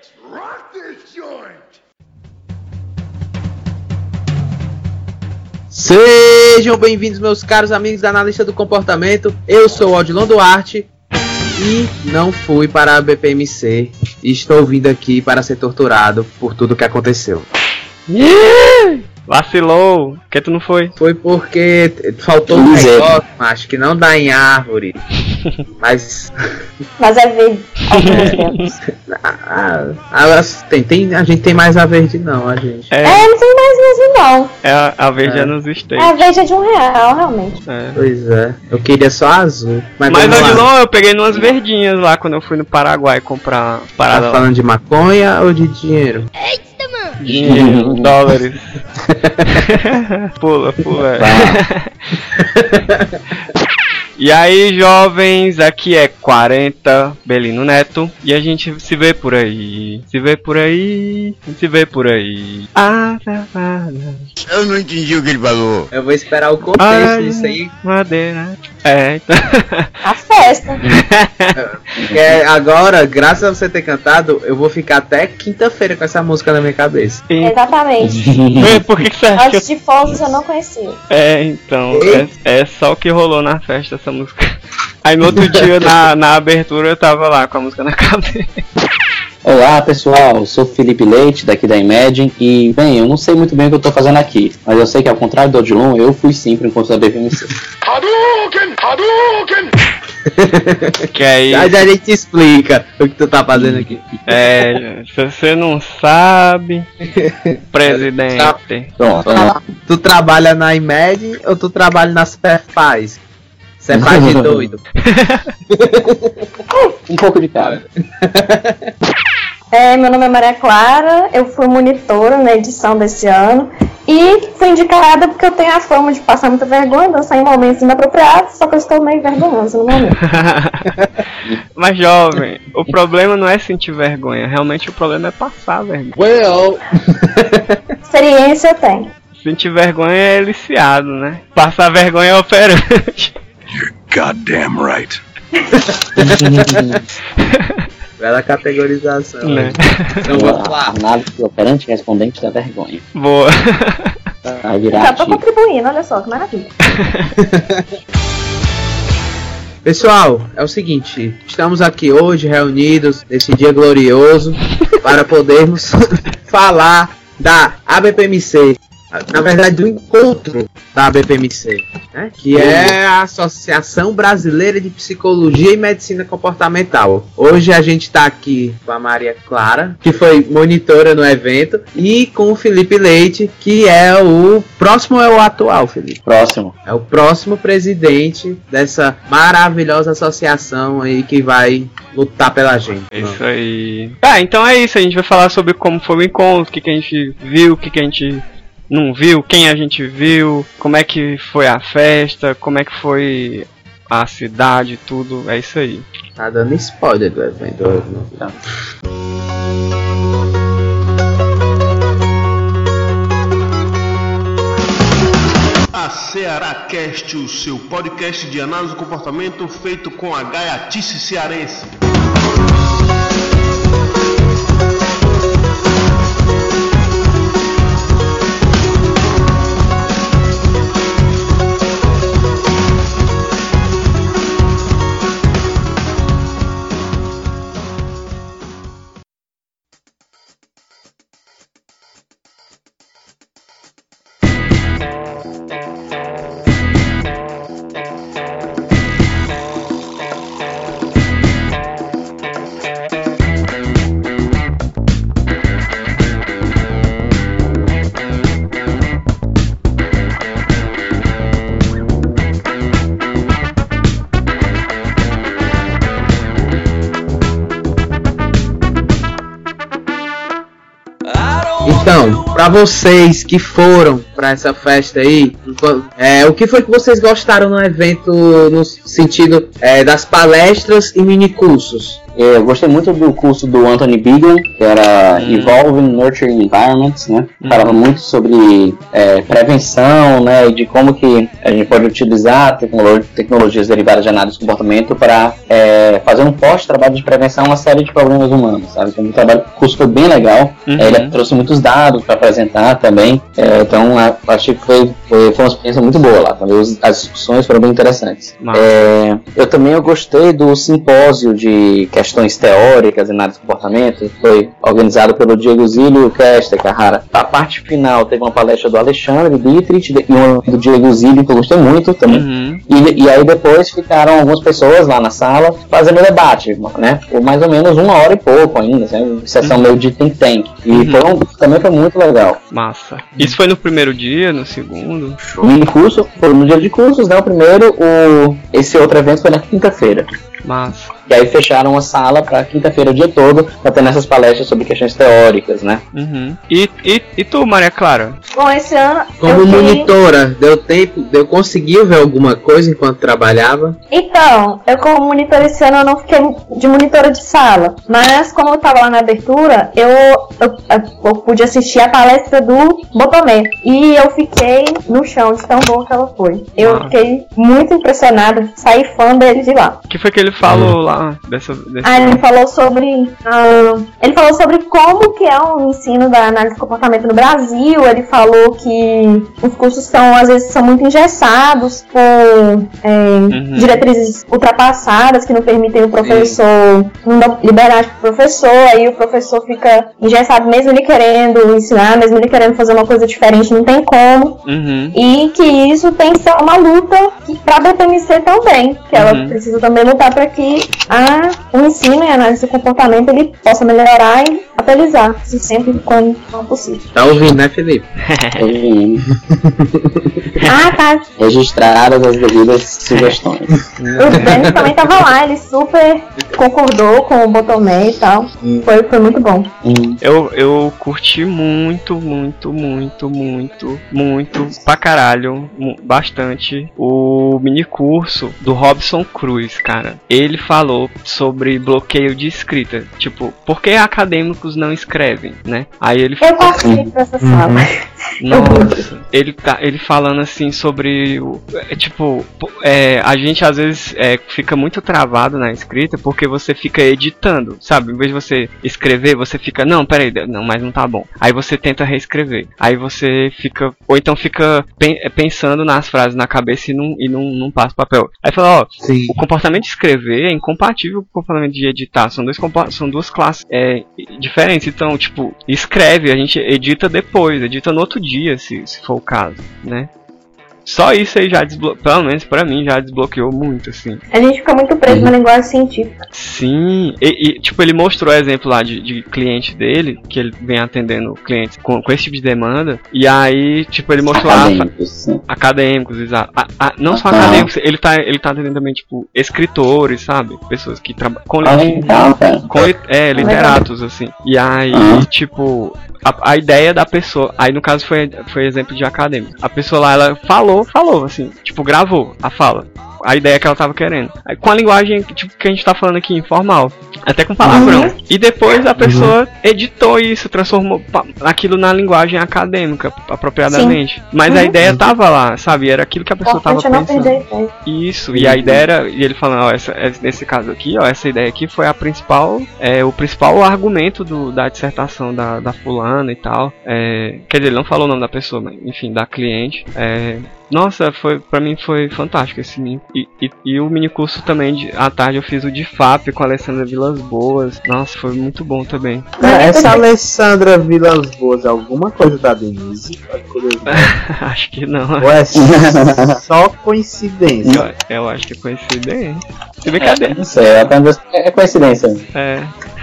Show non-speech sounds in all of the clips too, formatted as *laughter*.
Let's rock this joint! Sejam bem-vindos, meus caros amigos da Analista do Comportamento. Eu sou o Odilon Duarte e não fui para a BPMC. E estou vindo aqui para ser torturado por tudo que aconteceu. Vacilou, por que tu não foi? Foi porque faltou um negócio, macho, que não dá em árvore. Mas Mas é verde *laughs* ah, ah, tem, tem, a gente tem mais a verde não, a gente. É, É, não tem mais mesmo não. é a, a verde É. é nos É a verde é de um real, realmente. É. Pois é, eu queria só azul. Mas, Mas lá. Odilon, eu peguei numas verdinhas lá quando eu fui no Paraguai comprar Tá parada lá. falando de maconha ou de dinheiro? Dinheiro, dólares. *laughs* pula, pula. *laughs* E aí, jovens, aqui é 40, Belino Neto, e a gente se vê por aí, se vê por aí, se vê por aí. Ah, tá, tá, tá. Eu não entendi o que ele falou. Eu vou esperar o contexto disso aí. Madeira. É, então. A festa. Que *laughs* é, agora, graças a você ter cantado, eu vou ficar até quinta-feira com essa música na minha cabeça. Exatamente. *laughs* Ué, Por que, que você acha que eu Antes de fogos eu não conhecia. É, então, é, é só o que rolou na festa essa música. Aí no outro dia, na, na abertura, eu tava lá com a música na cabeça. Olá pessoal, sou Felipe Leite daqui da Imagine e bem, eu não sei muito bem o que eu tô fazendo aqui, mas eu sei que ao contrário do Odilon, eu fui sim pro encontro da BPMC. Hadouken! Hadouken! *laughs* Que aí, Já, já a gente explica o que tu tá fazendo aqui. é, se você não sabe, *laughs* presidente. Pronto, vamos lá. Tu trabalha na Imagine ou tu trabalha na Cefaz? Cefaz de doido. *laughs* Um pouco de cada. É, meu nome é Maria Clara, eu fui monitora na edição desse ano e fui indicada porque eu tenho a fama de passar muita vergonha, dançar em momentos inapropriados, só que eu estou meio vergonhosa no momento. *laughs* Mas jovem, o problema não é sentir vergonha, realmente o problema é passar vergonha. Well, *laughs* Experiência eu tenho. Sentir vergonha é eliciado, né? Passar vergonha é operante. Goddamn right. *laughs* bela categorização. Né? Então vamos lá. Análise do operante respondente da vergonha. Boa. Vai virar Já tô contribuindo, olha só, que maravilha. *laughs* Pessoal, é o seguinte, estamos aqui hoje reunidos nesse dia glorioso para podermos *laughs* falar da ABPMC, na verdade do encontro da ABPMC, né? que é a Associação Brasileira de Psicologia e Medicina Comportamental. Hoje a gente está aqui com a Maria Clara, que foi monitora no evento, e com o Felipe Leite, que é o próximo é o atual, Felipe. Próximo. É o próximo presidente dessa maravilhosa associação aí que vai lutar pela gente. É isso aí. Tá, então é isso. A gente vai falar sobre como foi o encontro, o que, que a gente viu, o que, que a gente não viu, quem a gente viu, como é que foi a festa, como é que foi a cidade, tudo. É isso aí. Tá dando spoiler do evento. né? A Ceará Cast, o seu podcast de análise do comportamento feito com a gaiatice cearense. Vocês que foram pra essa festa aí, é, o que foi que vocês gostaram no evento no sentido é, das palestras e minicursos? É, Eu gostei muito do curso do Anthony Bigan, que era Hum. Evolving Nurturing Environments, né? Hum. Falava muito sobre é, prevenção, né? E de como que a gente pode utilizar tecnolo- tecnologias derivadas de análise de comportamento para é, fazer um forte trabalho de prevenção a uma série de problemas humanos, sabe? Então, o trabalho, o curso foi bem legal. Uhum. Ele trouxe muitos dados para apresentar também. É, então, achei que foi, foi, foi uma experiência muito boa lá. Também as discussões foram bem interessantes. É, eu também eu gostei do simpósio de questões teóricas e análise de comportamento, foi organizado pelo Diego Zilli e o Kester Carrara. A parte final teve uma palestra do Alexandre Dietrich e uma do Diego Zilli, que eu gostei muito também. Uhum. E, e aí depois ficaram algumas pessoas lá na sala fazendo debate, né? Por mais ou menos uma hora e pouco ainda, né? Sessão meio de think tank. E Uhum. foi um- também foi muito legal. Massa. Isso foi no primeiro dia, no segundo? E curso, foi no dia de cursos, né? O primeiro, o, esse outro evento foi na quinta-feira. Massa. E aí fecharam a sala para quinta-feira o dia todo, pra ter nessas palestras sobre questões teóricas, né? Uhum. E, e, e tu, Maria Clara? Bom, esse ano Como monitora, deu tempo, deu conseguiu ver alguma coisa enquanto trabalhava? Então, eu como monitora esse ano eu não fiquei de monitora de sala, mas como eu tava lá na abertura, eu, eu, eu pude assistir a palestra do Botomé e eu fiquei no chão de tão boa que ela foi. Eu Ah. fiquei muito impressionada, saí fã dele de lá. O que foi que ele falou lá dessa, desse... Ah, ele falou sobre. ah, ele falou sobre como que é o ensino da análise de comportamento no Brasil. Ele falou que os cursos são, às vezes, são muito engessados por é, diretrizes ultrapassadas que não permitem o professor não dão liberdade pro professor, aí o professor fica engessado mesmo ele querendo ensinar, mesmo ele querendo fazer uma coisa diferente, não tem como. Uhum. E que isso tem que ser uma luta para a BPMC também, que ela Uhum. precisa também lutar para que a, o ensino e a análise do comportamento ele possa melhorar e atualizar, se sempre quando for possível. Tá ouvindo, né, Felipe? Enfim, ah, tá. registradas as devidas sugestões. O Denis também tava lá, ele super concordou com o Botomé e tal. Foi, foi muito bom. Hum. Eu, eu curti muito, muito, muito, muito, muito, pra caralho, bastante, o mini curso do Robson Cruz, cara. Ele falou sobre bloqueio de escrita. Tipo, por que acadêmicos não escrevem, né? Aí ele Eu passei pra essa sala. Nossa, ele tá ele falando assim sobre o é, tipo é, a gente às vezes é, fica muito travado na escrita porque você fica editando, sabe? Em vez de você escrever, você fica não, peraí, não, mas não tá bom. Aí você tenta reescrever. Aí você fica ou então fica é, pensando nas frases na cabeça e não e não, não passa o papel. Aí fala, ó, Sim. o comportamento de escrever é incompatível com o comportamento de editar. São, dois, são duas classes é, diferentes. Então, tipo, escreve, a gente edita depois, edita no outro dia, se, se for o caso, né? Só isso aí já desbloqueou, pelo menos pra mim, já desbloqueou muito, assim. A gente fica muito preso na linguagem científica. Sim, e, e, tipo, ele mostrou exemplo lá de, de cliente dele, que ele vem atendendo clientes com, com esse tipo de demanda, e aí, tipo, ele mostrou lá Acadêmicos, sim. acadêmicos, exato. A- a- não só acadêmicos, ele tá, ele tá atendendo também, tipo, escritores, sabe? Pessoas que trabalham com Ah, com é, literatos, assim. E aí, tipo, a, a ideia da pessoa, aí no caso foi, foi exemplo de acadêmico. A pessoa lá, ela falou, falou, assim, tipo, gravou a fala. A ideia que ela tava querendo. Aí, com a linguagem, tipo, que a gente tá falando aqui, informal. Até com palavrão. Uhum. E depois a pessoa editou isso, transformou aquilo na linguagem acadêmica, apropriadamente. Mas a Uhum. ideia tava lá, sabe? Era aquilo que a pessoa tava Importante é pensando. perder a. Isso, e a ideia era, e ele falando, ó, essa, essa- nesse caso aqui, ó, essa ideia aqui foi a principal, é, o principal argumento do, da dissertação da, da fulana e tal. É, quer dizer, ele não falou o nome da pessoa, mas enfim, da cliente. É, nossa, foi para mim foi fantástico esse. E, e, e o mini curso também, de, à tarde eu fiz o de FAP com a Alessandra Vilas Boas. Nossa, foi muito bom também. Ah, Essa Alessandra Vilas Boas é alguma coisa da Denise? *laughs* Acho que não. Ou é *laughs* só coincidência? Eu, eu acho que é coincidência. Se bem que a de- Não sei, é apenas- é coincidência. é,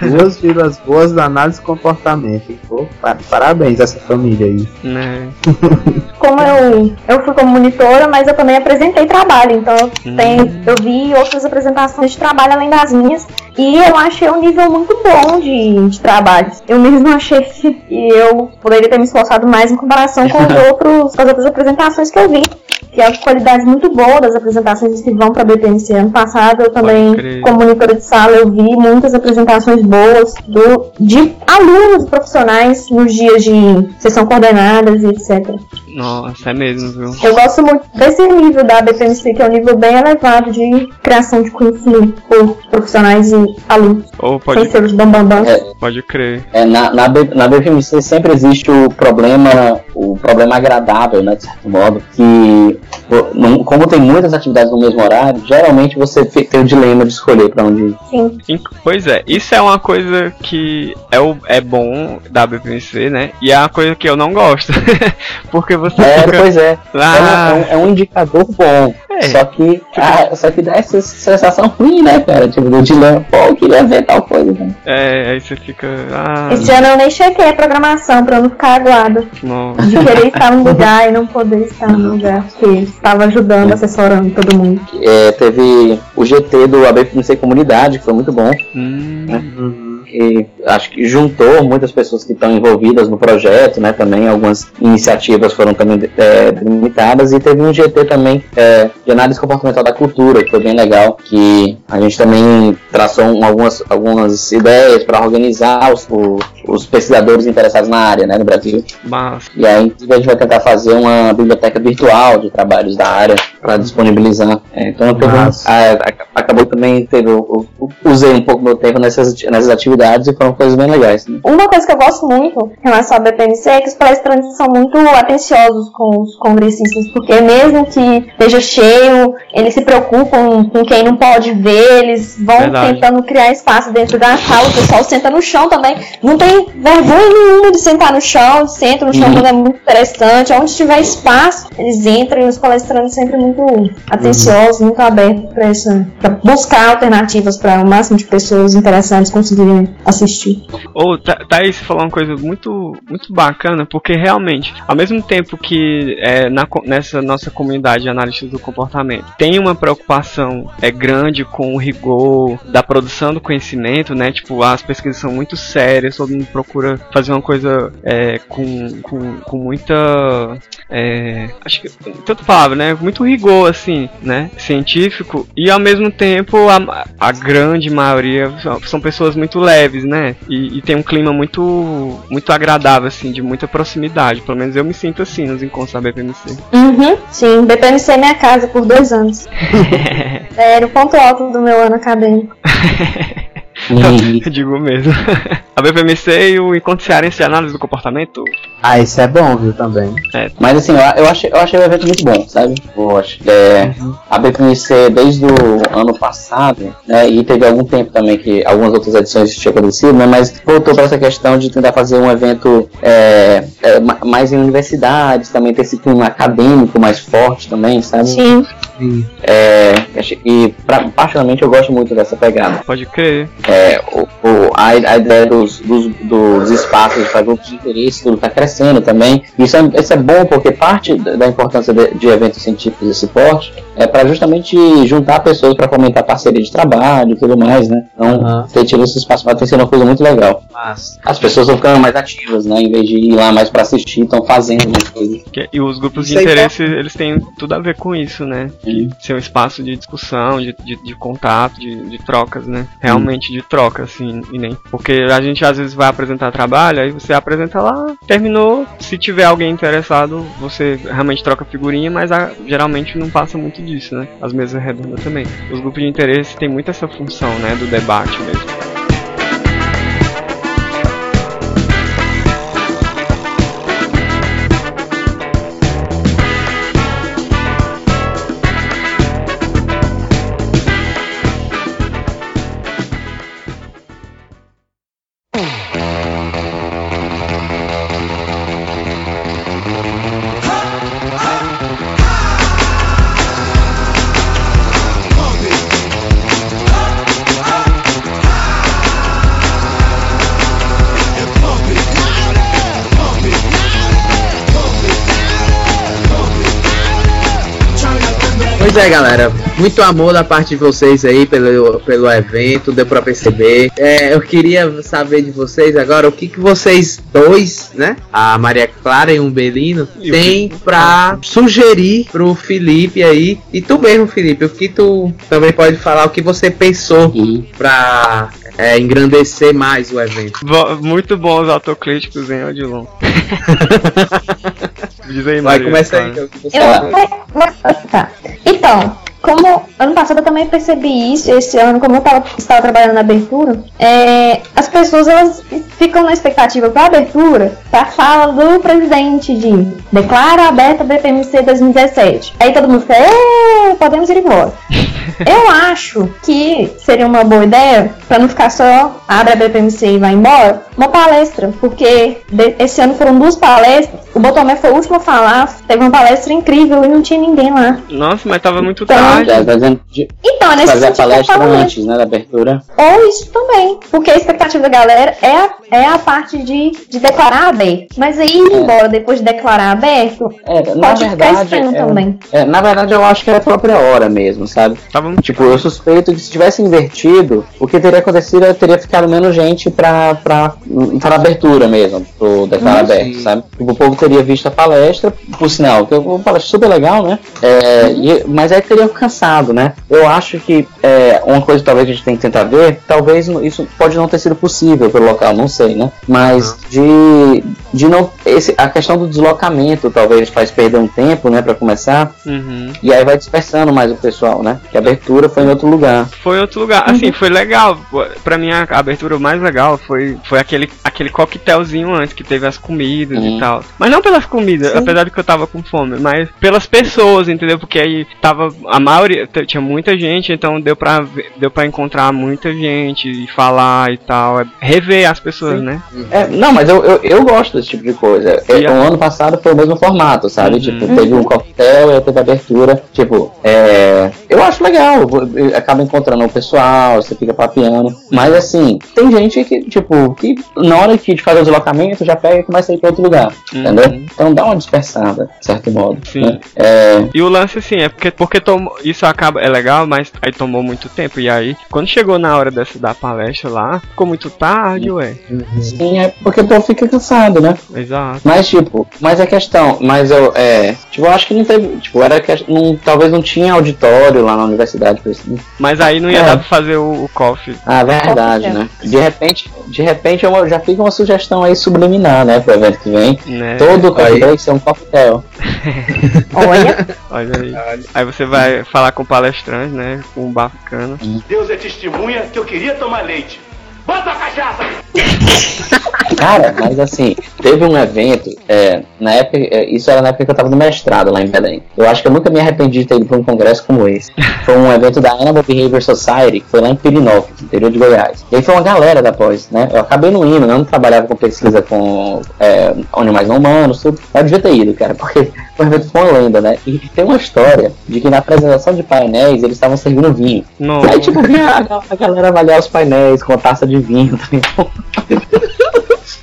Duas Vilas Boas da análise de comportamento. Pô, pa- parabéns a essa família aí. né? *laughs* Como eu, eu fui como monitora, mas eu também apresentei trabalho. Então tenho, eu vi outras apresentações de trabalho além das minhas. E eu achei um nível muito bom de, de trabalho. Eu mesmo achei que eu poderia ter me esforçado mais em comparação com, os *laughs* outros, com as outras apresentações que eu vi que é a qualidade muito boa das apresentações que vão para a BPMC. Ano passado eu também, como monitora de sala, eu vi muitas apresentações boas do, de alunos profissionais nos dias de sessão coordenadas e etc. Nossa, é mesmo, viu? Eu gosto muito desse nível da BPMC, que é um nível bem elevado de criação de conhecimento por profissionais e alunos. Ou pode, sem ser os bambambam. É, pode crer. é, na, na, na BFMC sempre existe o problema, o problema agradável, né, de certo modo, que como tem muitas atividades no mesmo horário, geralmente você tem o dilema de escolher para onde ir. Sim. Pois é, isso é uma coisa que é, o, é bom da BPMC, né? E é uma coisa que eu não gosto. *laughs* Porque você É, fica. pois é. Ah. É, um, é um indicador bom. É. Só que ah, só que dá essa sensação ruim, né, cara? Tipo, do dilema, pô, eu queria ver tal coisa. Né? É, aí você fica. Ah, Esse ano eu nem chequei a programação pra eu não ficar aguada. nossa. De querer estar num lugar e não poder estar num lugar. Porque estava ajudando, assessorando todo mundo. É, teve o GT do ABFMC Comunidade, que foi muito bom. Hum, que acho que juntou muitas pessoas que estão envolvidas no projeto, né? Também algumas iniciativas foram também é, delimitadas e teve um GT também é, de análise comportamental da cultura que foi bem legal, que a gente também traçou um- algumas algumas ideias para organizar os, o- os pesquisadores interessados na área, né, no Brasil. mas. E aí, a gente vai tentar fazer uma biblioteca virtual de trabalhos da área para disponibilizar. É, então, a- acabou também, teve, eu, eu usei um pouco meu tempo nessas, nessas atividades e foram coisas bem legais. né? Uma coisa que eu gosto muito em relação à BPMC é que os palestrantes são muito atenciosos com os congressistas, porque mesmo que esteja cheio, eles se preocupam com quem não pode ver, eles vão Verdade. tentando criar espaço dentro da sala, o pessoal senta no chão também. Não tem vergonha nenhuma de sentar no chão, senta no chão Uhum. quando é muito interessante. Onde tiver espaço, eles entram e os palestrantes sempre muito atenciosos, muito abertos para essa, pra buscar alternativas para o máximo de pessoas interessantes conseguirem assistir. Ou Tha- Thaís falou uma coisa muito, muito bacana, porque realmente, ao mesmo tempo que é, na nessa nossa comunidade de analistas do comportamento tem uma preocupação é, grande com o rigor da produção do conhecimento, né? Tipo, as pesquisas são muito sérias, todo mundo procura fazer uma coisa é, com, com, com muita. é, acho que. Tanta palavra, né? Muito rigor, assim, né? Científico, e ao mesmo tempo a, a grande maioria são, são pessoas muito leves, né? E, e tem um clima muito muito agradável, assim, de muita proximidade. Pelo menos eu me sinto assim nos encontros da BPMC. Uhum, sim, BPMC é minha casa por dois anos. *laughs* Era o ponto alto do meu ano acadêmico. *laughs* Eu *laughs* digo mesmo. *laughs* a BPMC e o Encontro Cearense de Análise do Comportamento. Ah, isso é bom, viu, também. Mas assim, eu, eu, achei, eu achei o evento muito bom, sabe? Eu acho é, a BPMC desde o ano passado, né? E teve algum tempo também que algumas outras edições tinham acontecido, né? Mas voltou para essa questão de tentar fazer um evento é, é, ma- mais em universidades, também ter esse clima acadêmico mais forte também, sabe? Sim. Sim. É, e pra, particularmente eu gosto muito dessa pegada. Pode crer. É, o, o- a, a ideia dos, dos, dos espaços para grupos de interesse, tudo está crescendo também. Isso é, isso é bom porque parte da importância de, de eventos científicos desse porte é para justamente juntar pessoas para fomentar parceria de trabalho e tudo mais, né? Então, Aham. ter tido esse espaço para ter sido uma coisa muito legal. Mas, As pessoas estão ficando mais ativas, né? Em vez de ir lá mais para assistir, estão fazendo mais coisas. E os grupos de Isso aí interesse, eles têm tudo a ver com isso, né? Sim. Ser um espaço de discussão, de, de, de contato, de, de trocas, né? Realmente de troca, assim, e nem. Porque a gente às vezes vai apresentar trabalho, aí você apresenta lá, terminou. Se tiver alguém interessado, você realmente troca figurinha, mas a- geralmente não passa muito disso, né? As mesas redondas também. Os grupos de interesse têm muito essa função, né? Do debate mesmo. É, galera. Muito amor da parte de vocês aí pelo, pelo evento, deu pra perceber. É, eu queria saber de vocês agora o que, que vocês dois, né? A Maria Clara e o Belino, E tem pra sugerir pro Felipe aí. E tu mesmo, Felipe, o que tu também pode falar, o que você pensou pra é, engrandecer mais o evento. Bo- muito bons os autocríticos, hein, Odilon? *laughs* Diz aí, Vai, Maria. começa aí. Que você Eu, fala. tá. Então, como ano passado eu também percebi isso, esse ano, como eu tava, estava trabalhando na abertura, é, as pessoas elas ficam na expectativa para a abertura, para fala do presidente de declara aberta a BPMC 2017. Aí todo mundo fica, "Ê, podemos ir embora. *laughs* Eu acho que seria uma boa ideia, para não ficar só abre a BPMC e vai embora, uma palestra, porque esse ano foram duas palestras. O Botomé foi o último a falar, teve uma palestra incrível e não tinha ninguém lá. Nossa, mas tava muito Então, tarde. Já fazendo de Então, é nesse fazer a palestra antes, né, da abertura. Ou isso também, porque a expectativa da galera é a, é a parte de, de declarar aberto. Mas aí ir embora depois de declarar aberto, É, na pode ficar verdade, estranho é, também. é, na verdade eu acho que é a própria hora mesmo, sabe? Tava muito Tipo, eu suspeito que se tivesse invertido, o que teria acontecido é teria ficado menos gente pra, pra, pra abertura mesmo, pro declarar Hum, aberto, sim. sabe? Tipo, o povo teria visto a palestra, por sinal, que é uma palestra super legal, né? É, e- mas aí teria cansado, né? Eu acho que é, uma coisa talvez a gente tem que tentar ver, talvez isso pode não ter sido possível pelo local, não sei, né? Mas de, de não. Esse, a questão do deslocamento talvez faz perder um tempo, né, pra começar. Uhum. E aí vai dispersando mais o pessoal, né? Que a abertura foi em outro lugar. Foi em outro lugar. Assim, foi legal. Pra mim, a abertura mais legal foi, foi aquele, aquele coquetelzinho antes, que teve as comidas Uhum. e tal. Mas não pelas comidas, Sim. apesar de que eu tava com fome, mas pelas pessoas, entendeu? Porque aí tava. A maioria. Tinha muita gente, então deu pra, ver- deu pra encontrar muita gente e falar e tal. é Rever as pessoas, Sim. né? É, não, mas eu, eu, eu gosto desse tipo de coisa. É, O ano passado foi o mesmo formato, sabe? Uhum. Tipo, teve um coquetel e aí teve abertura. Tipo, é, eu acho legal. eu- Acaba encontrando o pessoal, você fica papiando. Mas assim, tem gente que, tipo, que na hora que de fazer o deslocamento já pega e começa a ir pra outro lugar. Uhum. Entendeu? Então dá uma dispersada, de certo modo. Sim. né? É, E o lance assim, é porque, porque tomou, isso acaba, é legal, mas aí tomou muito tempo. E aí, quando chegou na hora dessa da palestra lá, ficou muito tarde, ué. sim, é porque o povo fica cansado, né? Exato. Mas, tipo, mas a questão, mas eu, é, tipo, eu acho que não teve, tipo, era que, não, talvez não tinha auditório lá na universidade, né? Mas aí não ia É. dar pra fazer o, o coffee. Ah, verdade, Coquetel. né? De repente, de repente eu já fica uma sugestão aí subliminar, né, pro evento que vem. Né? Todo aí. tem que ser um coquetel. *laughs* Olha, Olha aí. Aí você vai falar com o palestrante, né? Com um bacana. Deus é testemunha que eu queria tomar leite. Bota a cachaça! Cara, mas assim, teve um evento, é, na época, é, isso era na época que eu tava no mestrado lá em Belém. Eu acho que eu nunca me arrependi de ter ido pra um congresso como esse. Foi um evento da Animal Behavior Society, que foi lá em Pirinópolis, interior de Goiás. E aí foi uma galera da pós, né? Eu acabei não indo, né? eu não trabalhava com pesquisa com é, animais não humanos, tudo. Eu devia ter ido, cara, porque o evento foi uma lenda, né? E tem uma história de que na apresentação de painéis eles estavam servindo vinho. Nossa. Aí, tipo, vinha *laughs* a, a galera avaliar os painéis com a taça de vinho.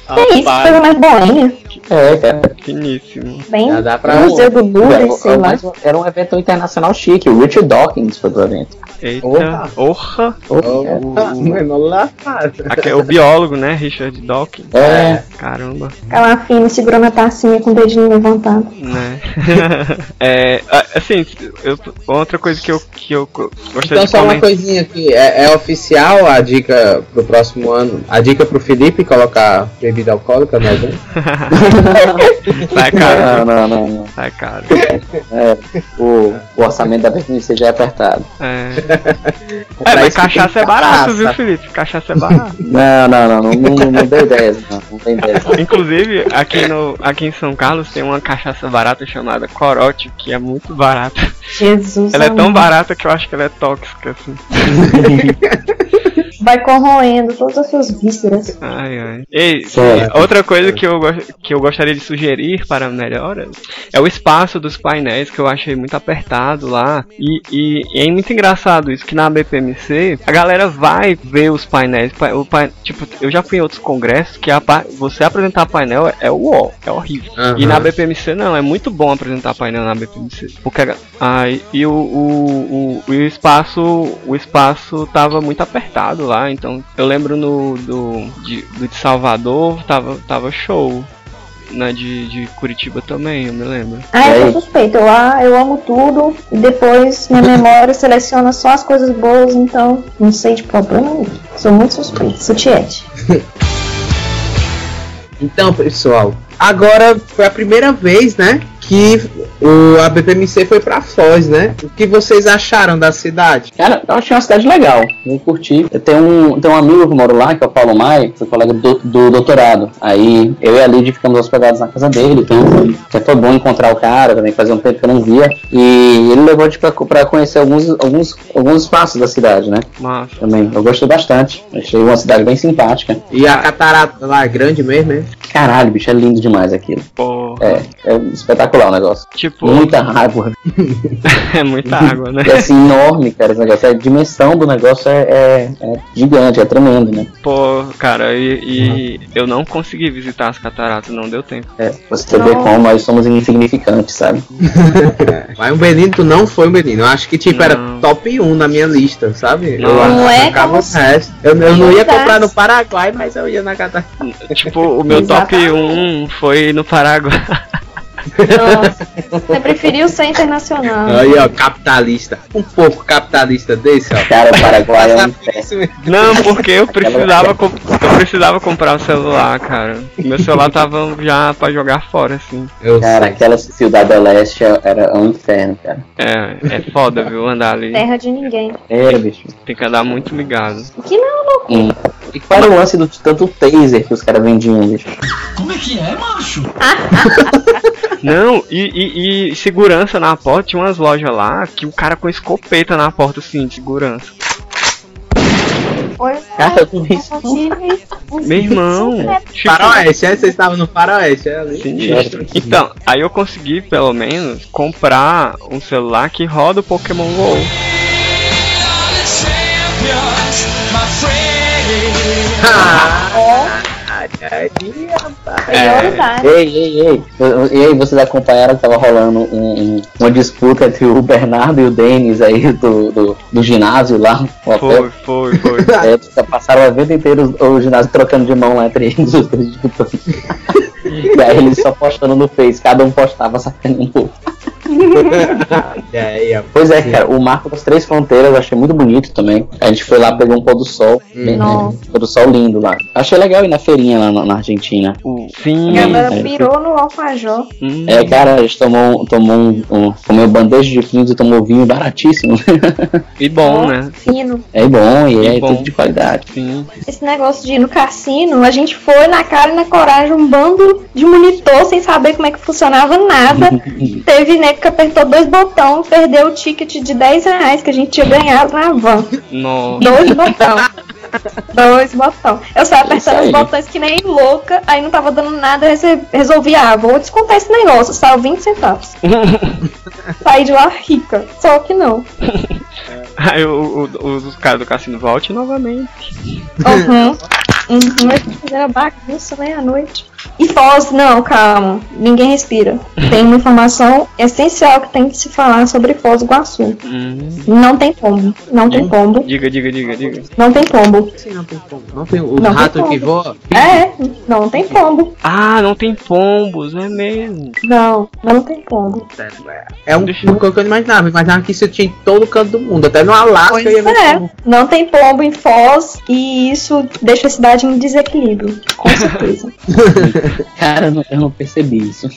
Tá é isso, coisa mais boinha. É, cara. Finíssimo. Bem, Já dá pra- Museu do Louvre, sei lá. Mas Era um evento internacional chique. O Richard Dawkins foi pro evento. Eita. Orra. Mano, *laughs* lá, cara. Aqui é o biólogo, né? Richard Dawkins. É, Caramba, Ela fina segurando a tacinha com o dedinho levantado. né? *laughs* é, a- assim, eu, outra coisa que eu, que eu gostaria Então de só uma coisinha aqui, é, é oficial a dica pro próximo ano, a dica pro Felipe colocar bebida alcoólica no evento? *laughs* Sai caro, não, não, não, não. sai caro. É, o, o orçamento da BFMC já é apertado. É, é mas cachaça é barato, cachaça. viu, Felipe? Cachaça é barato. Não, não, não, não, não, não deu ideias, não, não tem ideias. Inclusive, aqui, no, aqui em São Carlos tem uma cachaça barata chamada Corote, que é muito barata. Jesus. Ela é tão barata que eu acho que ela é tóxica, assim. *laughs* vai corroendo todas as suas vísceras. Ai, ai. Ei, Certo. outra coisa que eu, que eu gostaria de sugerir para melhoras é o espaço dos painéis que eu achei muito apertado lá. E, e- e é muito engraçado isso, que na BPMC a galera vai ver os painéis. Pa- O pai, tipo, eu já fui em outros congressos que a, você apresentar painel é, o ó, é horrível. E na. BPMC não, é muito bom apresentar painel na BPMC. Porque a- e- e o, o, o, o espaço o espaço tava muito apertado lá, então eu lembro no do de, do de Salvador tava, tava show. Na de, de Curitiba também, eu me lembro. Ah, eu sou suspeita. Eu, ah, eu amo tudo e depois minha *laughs* memória seleciona só as coisas boas, então não sei de problema nenhum. Sou muito suspeita. Sou tiete. Então, pessoal, agora foi a primeira vez, né, que o a BPMC foi pra Foz, né? O que vocês acharam da cidade? Cara, eu achei uma cidade legal, eu curti. Eu tenho um, tenho um amigo que mora lá, que é o Paulo Maia, que foi colega do, do doutorado. Aí eu e a Lidia ficamos hospedados na casa dele, então até foi bom encontrar o cara também, fazia um tempo que eu não via. E ele levou a gente pra, pra conhecer alguns, alguns, alguns espaços da cidade, né? Mas Também. Eu gostei bastante. Achei uma cidade bem simpática. E a catarata lá é grande mesmo, né? Caralho, bicho, é lindo demais aquilo. pô, É, é espetacular o negócio. Tipo, Muita água. *laughs* é muita água, né? E assim, enorme, cara, esse negócio. A dimensão do negócio é, é- é gigante, é tremendo, né? Pô, cara, e, e eu não consegui visitar as cataratas, não deu tempo. É, você vê Não. como nós somos insignificantes, sabe? *laughs* Mas o Benino, tu não foi o Benino. Eu acho que, tipo, era Não. top 1 na minha lista, sabe? Não. eu Não é como o resto. Eu, eu não ia comprar no Paraguai, mas eu ia na catarata. Tipo, o meu top Exatamente. 1 foi no Paraguai. *laughs* Nossa, você preferiu ser internacional. Aí, ó, capitalista. Um pouco capitalista desse, ó. Cara, o Paraguai é um. *laughs* Não, porque eu precisava, eu precisava comprar o celular, cara. Meu celular tava já pra jogar fora, assim. Eu Cara, sei. aquela cidade do leste era um inferno, cara. É, é foda, viu, andar ali. Terra de ninguém. Era, bicho. Tem que andar muito ligado. Que não, Hum. E qual era o lance do tanto taser que os caras vendiam, bicho? *laughs* Não, e, e- e segurança na porta, tinha umas lojas lá que o cara com escopeta na porta, assim, de segurança. Pois Cara, eu não vi isso. eu tive Meu irmão, tipo, Faroeste, é? Vocês estavam no Faroeste, é ali. sinistro. Então, aí eu consegui, pelo menos, comprar um celular que roda o Pokémon GO. Prioridade. Ei, ei, ei. E aí, vocês acompanharam que tava rolando um- um- uma disputa entre o Bernardo e o Denis aí do, do, do ginásio lá? Foi, foi, foi. *laughs* É, passaram o evento inteiro o, o ginásio trocando de mão lá entre eles, os três disputando. *laughs* e aí eles só postando no Face, cada um postava sacando um pouco. *laughs* É, é, Pois é, cara, o Marco das Três Fronteiras eu achei muito bonito também. A gente foi lá, pegou um pôr do sol, bem, Nossa. pôr do sol lindo lá. Achei legal ir na feirinha lá na, na Argentina. O- Sim. A galera é. pirou no alfajor. Hum. É, cara, a gente tomou, tomou um, um comeu bandeja de fins e tomou vinho baratíssimo. *laughs* E bom, Ó, né? Fino. é bom e é E bom. tudo de qualidade. Sim. Esse negócio de ir no cassino, a gente foi na cara e na coragem, um bando de monitor sem saber como é que funcionava nada. *laughs* Teve, né, que apertou dois botões, perdeu o ticket de 10 reais que a gente tinha ganhado na van. Nossa. Dois botões. Dois botões. Eu saí apertando os botões que nem louca, aí não tava dando nada, resolvi, ah, vou descontar esse negócio, saiu 20 centavos. *laughs* Saí de lá rica. Só que não. *laughs* Aí o, o, os caras do cassino volte novamente. Uhum. Uhum. Fizeram bagunça meia-noite. E Foz, não, calma. Ninguém respira. Tem uma informação essencial que tem que se falar sobre Foz do Iguaçu. Hum. Não tem pombo. Não tem pombo. Diga, diga, diga, diga. Não tem pombo. Sim, não tem como. Não tem o Não tem rato como. que voa. É, não tem pombo. Ah, não tem pombos, é mesmo. Não, não tem pombo. É um, Deixa eu- um que eu não imaginava. Imaginava que isso tinha em todo canto do mundo. Até no Alasca Pois ia ver é, pombo. não tem pombo em Foz e isso deixa a cidade em desequilíbrio, com *laughs* certeza. *laughs* *laughs* Cara, eu não, percebi isso.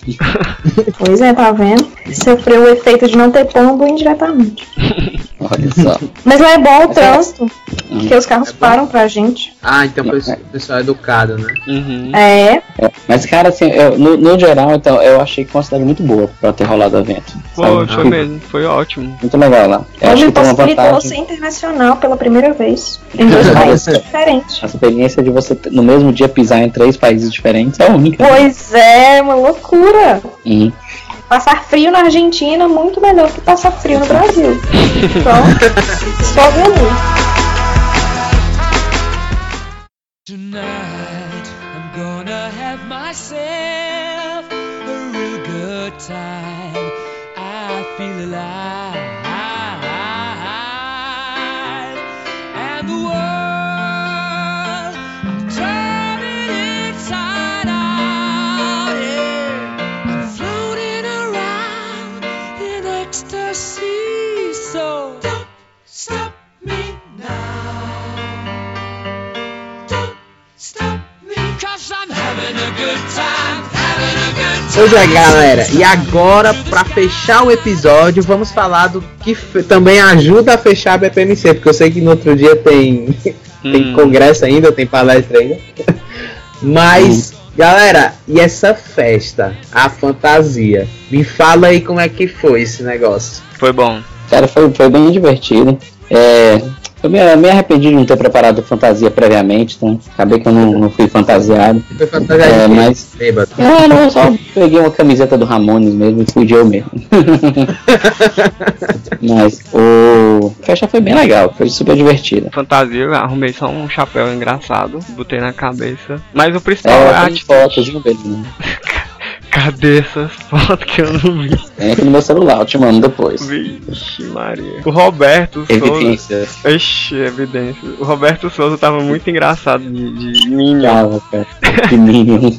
pois é, tá vendo? Sofreu o efeito de não ter pombo indiretamente. *laughs* Olha só. Mas lá é bom o é- trânsito, porque os carros param pra gente. Ah, então o pessoal- é educado, né? Uhum. É, É, Mas, cara, assim, eu- no, no geral, então, eu achei que foi uma cidade muito boa pra ter rolado o evento. Pô, foi mesmo, foi ótimo. Muito legal lá. Eu hoje possibilitou vantagem. ser internacional pela primeira vez. Em dois *laughs* países diferentes. A experiência de você, no mesmo dia, pisar em três países diferentes é única. Pois é, uma loucura. Uhum. Passar frio na Argentina é muito melhor que passar frio no Brasil. Então, *laughs* só vendo. Tonight I'm gonna have myself a real good time. Pois é, galera. E agora, pra fechar o episódio, vamos falar do que também ajuda a fechar a BPMC, porque eu sei que no outro dia tem, *laughs* tem Hum. congresso ainda, tem palestra ainda. *laughs* Mas, galera, e essa festa, a fantasia? Me fala aí como é que foi esse negócio. Foi bom. Cara, foi, foi bem divertido. É, eu me, me arrependi de não ter preparado fantasia previamente, então acabei que eu não, não fui fantasiado. Foi É, mas- Bêbado. Ah, não, eu só *laughs* peguei uma camiseta do Ramones mesmo e fui de eu mesmo. *laughs* Mas o a festa foi bem legal, foi super divertida. Fantasia, eu arrumei só um chapéu engraçado, botei na cabeça. Mas o principal é, É, a atitude. fotos, viu, Belino? *laughs* Cadê essas fotos que eu não vi? Tem aqui no meu celular, eu te mando depois. Vixe, Maria. O Roberto Souza. Evidências. Ixi, evidência. O Roberto Souza tava muito engraçado de, de Minion. Tava, cara. De Minion.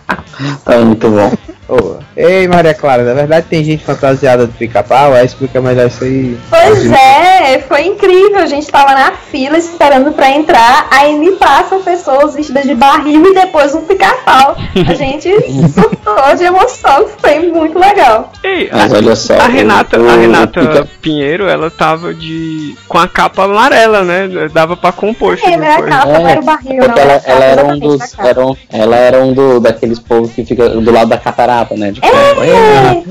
*laughs* Tava muito bom. Ô, Ei, Maria Clara, na verdade tem gente fantasiada de pica-pau, aí explica melhor isso aí. Pois é, foi incrível. A gente tava na fila esperando pra entrar, aí me passam pessoas vestidas de barril e depois um pica-pau. A gente *laughs* surtou de emoção, foi muito legal. Ei, Mas a, olha só. a Renata, o- a Renata Pinheiro, ela tava de. com a capa amarela, né? Dava pra compor É, minha coisa. capa não era o barril, não. Ela, era a ela era um dos. Era um, ela era um do, daqueles povos que fica do lado da catarata, né? De É,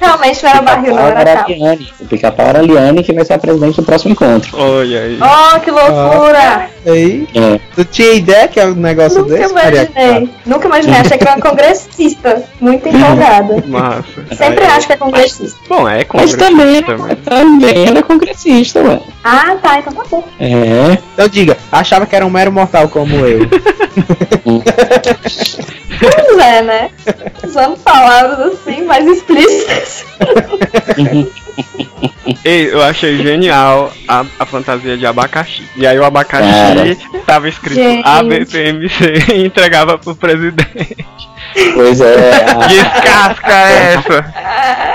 realmente não era o barril, não era a a. Liane. O pica-pau era a Liane que vai ser a presidente do próximo encontro. Olha aí. Oh, que loucura! Aí, É. tu tinha ideia que é um negócio Nunca desse, Clara? imaginei. Nunca imaginei. Achei que era uma congressista. Muito empolgada. *laughs* Massa. Sempre Aí- acho que é congressista. Bom, é Mas congressista também, também. também ela é congressista, ué. Ah, tá. Então tá bom. É. Então diga, achava que era um mero mortal como eu. *laughs* Pois é, né? Usando palavras assim, mais explícitas. Ei, eu achei genial a, a fantasia de abacaxi. E aí o abacaxi Cara. tava escrito Gente. ABPMC e entregava pro presidente. Pois é, Descasca essa! *laughs*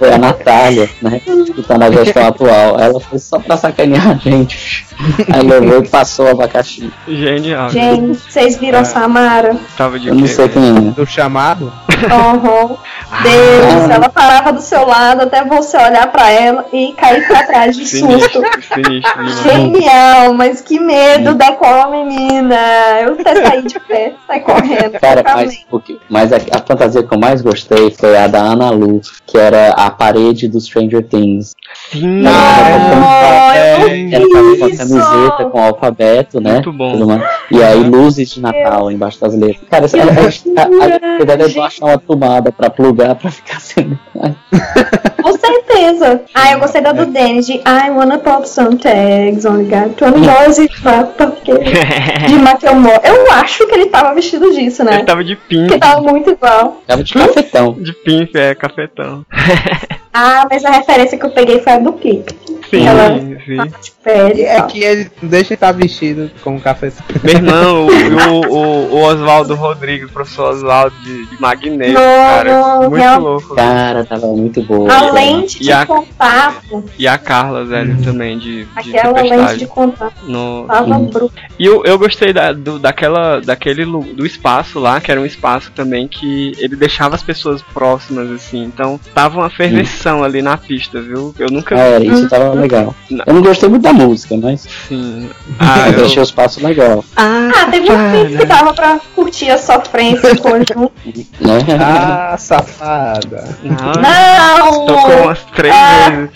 foi a Natália, né? Que tá na gestão atual. Ela foi só pra sacanear a gente. Aí levou e passou o abacaxi. Genial. Gente, vocês viram Samara? Tava de Eu não quê? sei quem é. Do chamado? Uhum. Deus, ela parava do seu lado até você olhar pra ela e cair pra trás de susto. Sinistro, sinistro demais. Genial, mas que medo daquela menina. Eu até saí de pé, saí correndo. Cara, mas, totalmente. o que- mas a, a fantasia que eu mais gostei foi a da Ana Lu, que era a parede do Stranger Things. Sim, eu não é. Ela tava com a camiseta com o alfabeto, né? Muito bom. E aí luzes de Natal embaixo das letras. Cara, essa- a, a, a, a ideia é só achar uma tomada pra plugar pra ficar sendo. *laughs* Com certeza. Ah, eu gostei da do Dennis de I wanna pop some tags on got 20 dollars e porque *laughs* de Macklemore. Eu acho que ele tava vestido disso, né? Ele tava de Porque pimp. tava muito igual. Tava de cafetão. De pimp, é, cafetão. *laughs* Ah, mas a referência que eu peguei foi a do clipe. Sim, Ela- sim. De pele É que ele deixa estar vestido com café. Meu irmão, *laughs* o, o, o, o Oswaldo Rodrigues, o professor Oswaldo de, de Magneto, Não, cara. não, Muito real- louco. Cara, tava muito boa. A lente de a- contato, E a Carla, velho, também, de, de aquela lente de contato, No, tava Uhum. bruta. E eu, eu gostei da, do, daquela, daquele do espaço lá, que era um espaço também que ele deixava as pessoas próximas, assim. Então tava uma fervescência tensão ali na pista, viu? Eu nunca era, isso tava legal. Eu não gostei muito da música, mas Sim. *laughs* Ah, eu achei os passos legal. Ah, teve um clipe que dava pra curtir a sofrência *laughs* em conjunto. Né? Ah, safada. Não, Não! Tocou umas três Ah. vezes.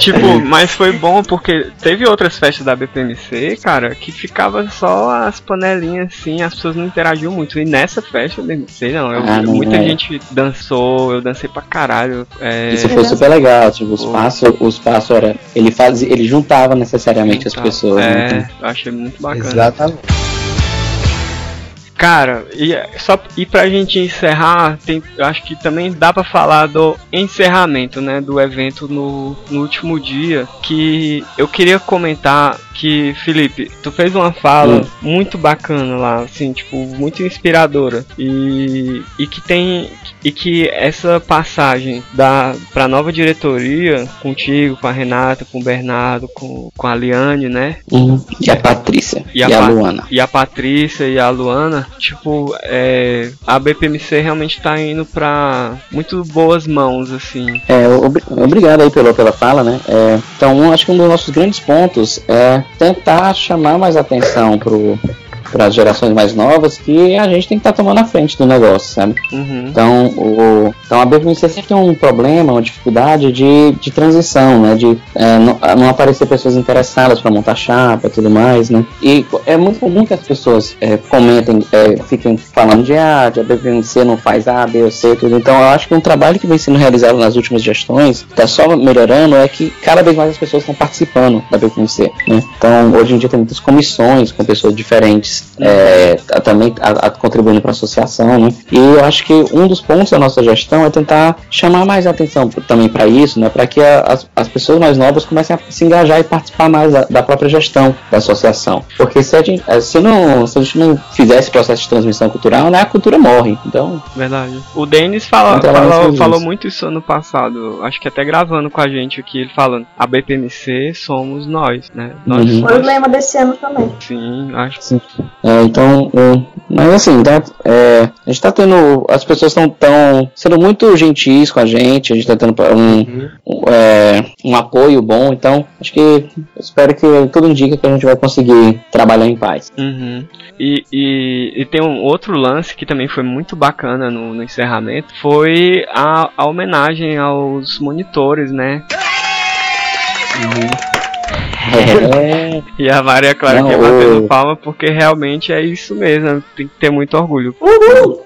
Tipo, mas foi bom porque teve outras festas da BPMC, cara, que ficava só as panelinhas assim, as pessoas não interagiam muito. E nessa festa, eu sei não, eu, Ah, não muita é. gente dançou, eu dancei pra caralho. É, Isso foi super legal, tipo, os Foi. passos, os passos era. Ele fazia, ele juntava necessariamente as tá, pessoas. É, né? eu achei muito bacana. Exatamente. Cara, e é, só e pra gente encerrar, tem, eu acho que também dá pra falar do encerramento, né, do evento no, no último dia, que eu queria comentar que, Felipe, tu fez uma fala Hum. muito bacana lá, assim, tipo, muito inspiradora. E, e que tem e que essa passagem da pra nova diretoria, contigo, com a Renata, com o Bernardo, com, com a Liane, né? Uhum. E a Patrícia. E E a a, Luana. e a Patrícia e a Luana, tipo, é, a BPMC realmente tá indo pra muito boas mãos, assim. É, obri- obrigado aí pela, pela fala, né? É, então, acho que um dos nossos grandes pontos é tentar chamar mais atenção pro para as gerações mais novas que a gente tem que estar tomando a frente do negócio, sabe? Uhum. Então, o, então a BFMC sempre tem um problema, uma dificuldade de, de transição, né? De é, não, não aparecer pessoas interessadas para montar chapa e tudo mais, né? E é muito comum que as pessoas é, comentem, é, fiquem falando de ah, de a BFMC não faz A, B ou C, tudo. Então, eu acho que um trabalho que vem sendo realizado nas últimas gestões, está só melhorando, é que cada vez mais as pessoas estão participando da BFMC, né? Então, hoje em dia tem muitas comissões com pessoas diferentes é, também a- a- contribuindo para a associação, né? E eu acho que um dos pontos da nossa gestão é tentar chamar mais atenção também para isso, né? Para que a- as, as pessoas mais novas comecem a se engajar e participar mais da, da própria gestão da associação. Porque se a gente, eh, se não, se a gente não fizer esse processo de transmissão cultural, né? A cultura morre. Então, Verdade. O Denis fala, trabalhar falou, sobre falou muito isso ano passado, acho que até gravando com a gente aqui, ele falando, a BPMC somos nós, né? Nós, Uhum. Foi o lema desse ano também. sim, acho É, então, é, mas assim, tá, é, a gente tá tendo. As pessoas estão tão sendo muito gentis com a gente, a gente tá tendo um, um, é, um apoio bom, então acho que espero que tudo indica que a gente vai conseguir trabalhar em paz. Uhum. E, e, e tem um outro lance que também foi muito bacana no, no encerramento, foi a, a homenagem aos monitores, né? É, *laughs* E a Maria Clara Não, que batendo o- palma, porque realmente é isso mesmo, tem que ter muito orgulho.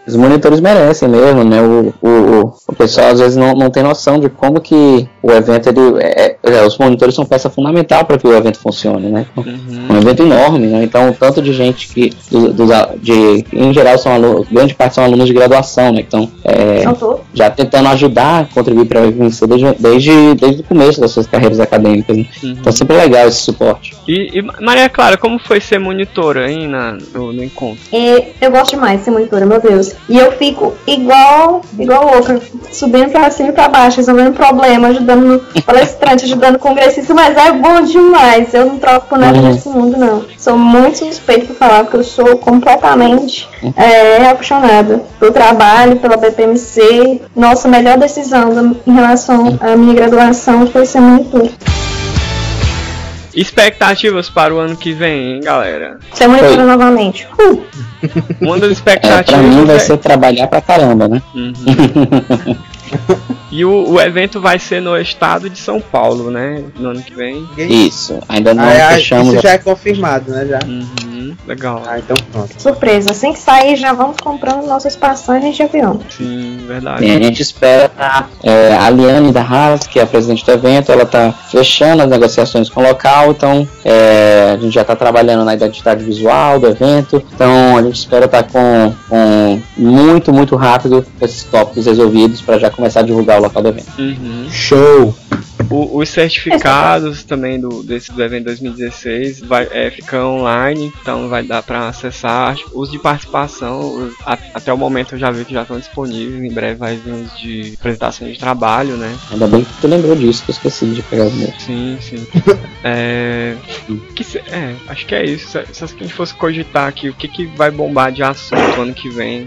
os monitores merecem mesmo, né? O, o, o- pessoal às vezes não, não tem noção de como que o evento ele, é, é, os monitores são peça fundamental para que o evento funcione, né? Uhum. um evento enorme, né? Então, o tanto de gente que, dos, dos de, em geral, são alunos, grande parte são alunos de graduação, né? Então, é, Não tô. Já tentando ajudar, contribuir para a UFMC desde, desde, desde o começo das suas carreiras acadêmicas. Né? Uhum. Então, é sempre legal esse suporte. E, e, Maria Clara, como foi ser monitora aí na, no, no encontro? E eu gosto demais de ser monitora, meu Deus. E eu fico igual, igual louca, subindo pra cima e pra baixo, resolvendo problema, ajudando no *laughs* palestrante, ajudando congressista, mas é bom demais. Eu não troco por nada Uhum. nesse mundo, não. Sou muito suspeita pra falar, porque eu sou completamente é, apaixonada pelo trabalho, pela BPMC. Nossa, a melhor decisão em relação à minha graduação foi ser monitora. Expectativas para o ano que vem, hein, galera? Ser monitora Oi. novamente. Uh! Uma das É, expectativas. pra mim vai é- ser trabalhar pra caramba, né? Uhum. *laughs* e o, o evento vai ser no estado de São Paulo, né? No ano que vem. Isso, ainda não Ah, é, fechamos. isso já é confirmado, né? Já. Uhum. Legal. Ah, então pronto. Surpresa, assim que sair, já vamos comprando nossas passagens de avião. Sim, verdade. Sim, a gente espera é, a Liane da Haas, que é a presidente do evento, ela está fechando as negociações com o local, então é, a gente já está trabalhando na identidade visual do evento, então a gente espera estar com, com muito, muito rápido esses tópicos resolvidos para já começar a divulgar o local do evento. Uhum. Show! O- os certificados também do, desse do evento 2016 vai, é, ficam online, então vai dar para acessar. Os de participação, os- a- até o momento eu já vi que já estão disponíveis. Em breve vai vir os de apresentação de trabalho, né? Ainda bem que tu lembrou disso, que eu esqueci de pegar os meus. Sim, sim. *laughs* É, que é, acho que é isso. Se, se a gente fosse cogitar aqui o que, que vai bombar de assunto ano que vem,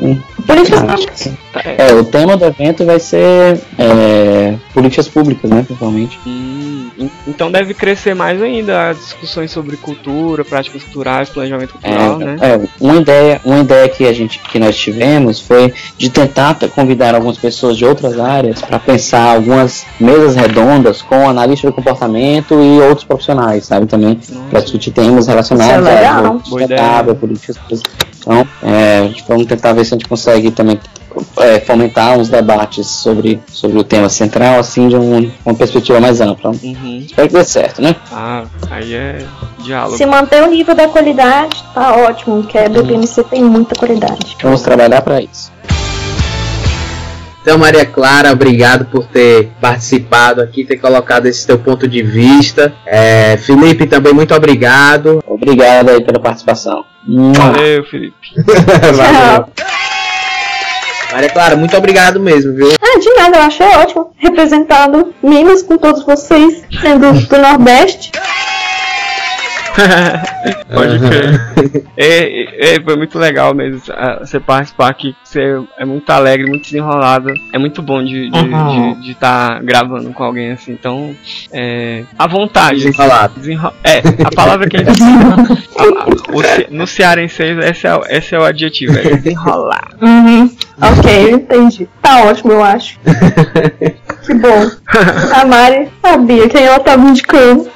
Hum, Políticas que sim. É, o tema do evento vai ser é, políticas públicas, né, principalmente. Hum, en- então deve crescer mais ainda as discussões sobre cultura, práticas culturais, planejamento cultural, né? É, é, uma ideia, uma ideia que a gente que nós tivemos foi de tentar convidar algumas pessoas de outras áreas para pensar algumas mesas redondas com analista do comportamento e outros profissionais, sabe, também para discutir temas relacionados é à Boa ideia. sustentável, políticas públicas. Então, é, vamos tentar ver se a gente consegue também é, fomentar uns debates sobre, sobre o tema central, assim, de um- uma perspectiva mais ampla. Uhum. Espero que dê certo, né? Ah, aí é diálogo. Se manter o nível da qualidade, tá ótimo, que a BPMC tem muita qualidade. Vamos trabalhar para isso. Então, Maria Clara, obrigado por ter participado aqui, ter colocado esse teu ponto de vista. É, Felipe, também muito obrigado. Obrigado aí pela participação. Valeu, Felipe. *laughs* Valeu. Maria Clara, muito obrigado mesmo, viu? Ah, de nada, eu achei ótimo. Representando Minas com todos vocês, sendo do Nordeste. *laughs* Pode crer. *laughs* É, é, foi muito legal mesmo ah, você participar aqui. Você é muito alegre, muito desenrolado. É muito bom de estar de, de, de tá gravando com alguém assim. Então, é, à vontade. Desenrolado. Desenro... É, a palavra que a gente. *laughs* a- a- o ce- no cearense, esse é, esse é o adjetivo, é desenrolar. Uhum. Ok, eu entendi. Tá ótimo, eu acho. Que bom. A Mari sabia quem ela tava indicando.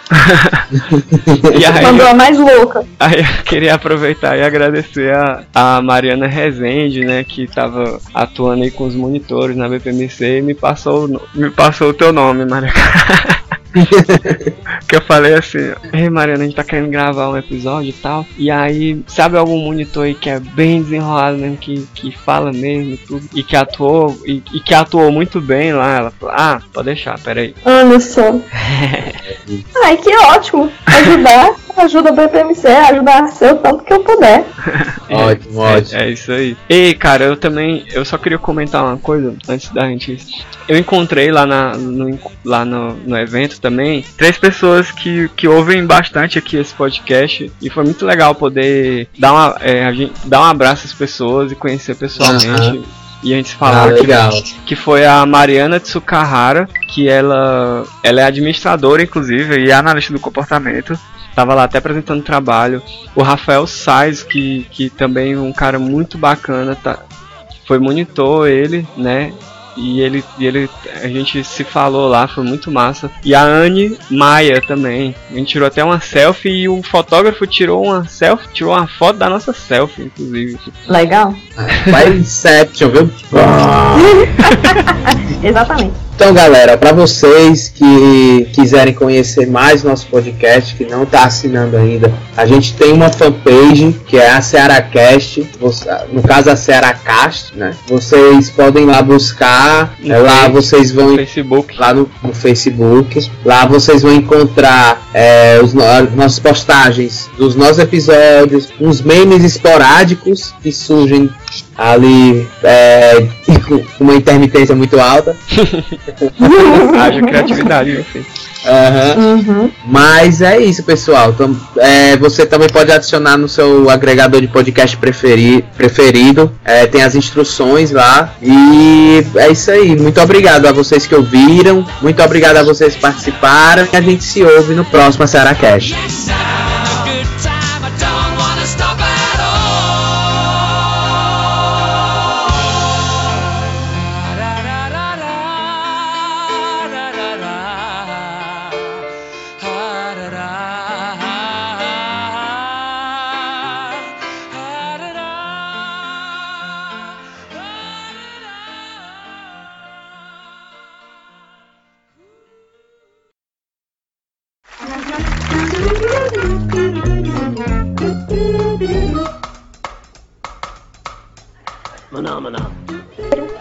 E aí, Mandou a mais louca. Aí eu queria aproveitar e agradecer a, a Mariana Rezende, né, que tava atuando aí com os monitores na BPMC e me passou, me passou o teu nome, Mariana. *laughs* *laughs* que eu falei assim, ei Mariana, a gente tá querendo gravar um episódio e tal. E aí, sabe algum monitor aí que é bem desenrolado mesmo, que, que fala mesmo e tudo, e que atuou, e, e que atuou muito bem lá. Ela falou, ah, pode deixar, peraí. Olha só. *laughs* Ai, que ótimo. Ajudar, ajuda a BPMC, ajudar a ser o tanto que eu puder. *laughs* Ótimo, É, ótimo. é isso aí. E cara, eu também, eu só queria comentar uma coisa antes da gente. Eu encontrei lá, na, no, lá no, no evento também três pessoas que, que ouvem bastante aqui esse podcast e foi muito legal poder dar, uma, é, a gente, dar um abraço às pessoas e conhecer pessoalmente. E antes Ah, falar que, legal. que foi a Mariana Tsukahara, que ela, ela é administradora, inclusive, e é analista do comportamento. Tava lá até apresentando trabalho. O Rafael Sais, que, que também é um cara muito bacana, tá, foi monitor ele, né? E ele, e ele, a gente se falou lá, foi muito massa. E a Anne Maia também. A gente tirou até uma selfie e o fotógrafo tirou uma selfie, tirou uma foto da nossa selfie, inclusive. Legal. Vai Inception, viu? *laughs* Exatamente. Então, galera, para vocês que quiserem conhecer mais nosso podcast, que não está assinando ainda, a gente tem uma fanpage que é a Cearacast, no caso a Cearacast, né? Vocês podem lá buscar, lá vocês vão No Facebook. lá no, no Facebook. Lá vocês vão encontrar é, os as nossas postagens dos nossos episódios, uns memes esporádicos que surgem ali é, *laughs* com uma intermitência muito alta. *laughs* *laughs* Haja criatividade, meu filho. Aham. Uhum. Mas é isso, pessoal. Então, é, você também pode adicionar no seu agregador de podcast preferi preferido. É, tem as instruções lá. E é isso aí. Muito obrigado a vocês que ouviram. Muito obrigado a vocês que participaram. E a gente se ouve no próximo Ceará Cash.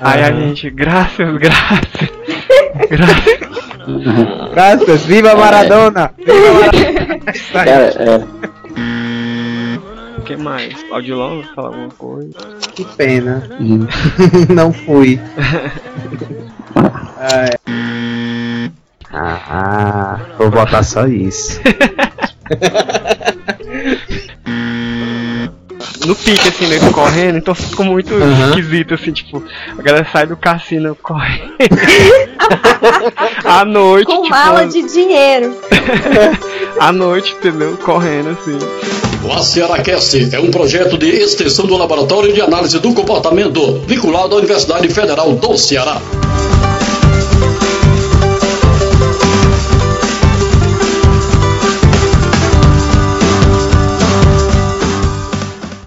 Ai, a gente, graças, graças. graças. Graças, viva Maradona! Viva Maradona! Cara, é, O que mais? Audilão, falar alguma coisa? Que pena. Não fui. Ai. Ah, vou botar só isso. *laughs* no pique, assim, né? Correndo, então ficou muito Aham. esquisito, assim, tipo, a galera sai do cassino correndo. *laughs* à noite, Com tipo, mala de dinheiro. *laughs* à noite, entendeu? Correndo, assim. O ACERACast é um projeto de extensão do Laboratório de Análise do Comportamento, vinculado à Universidade Federal do Ceará.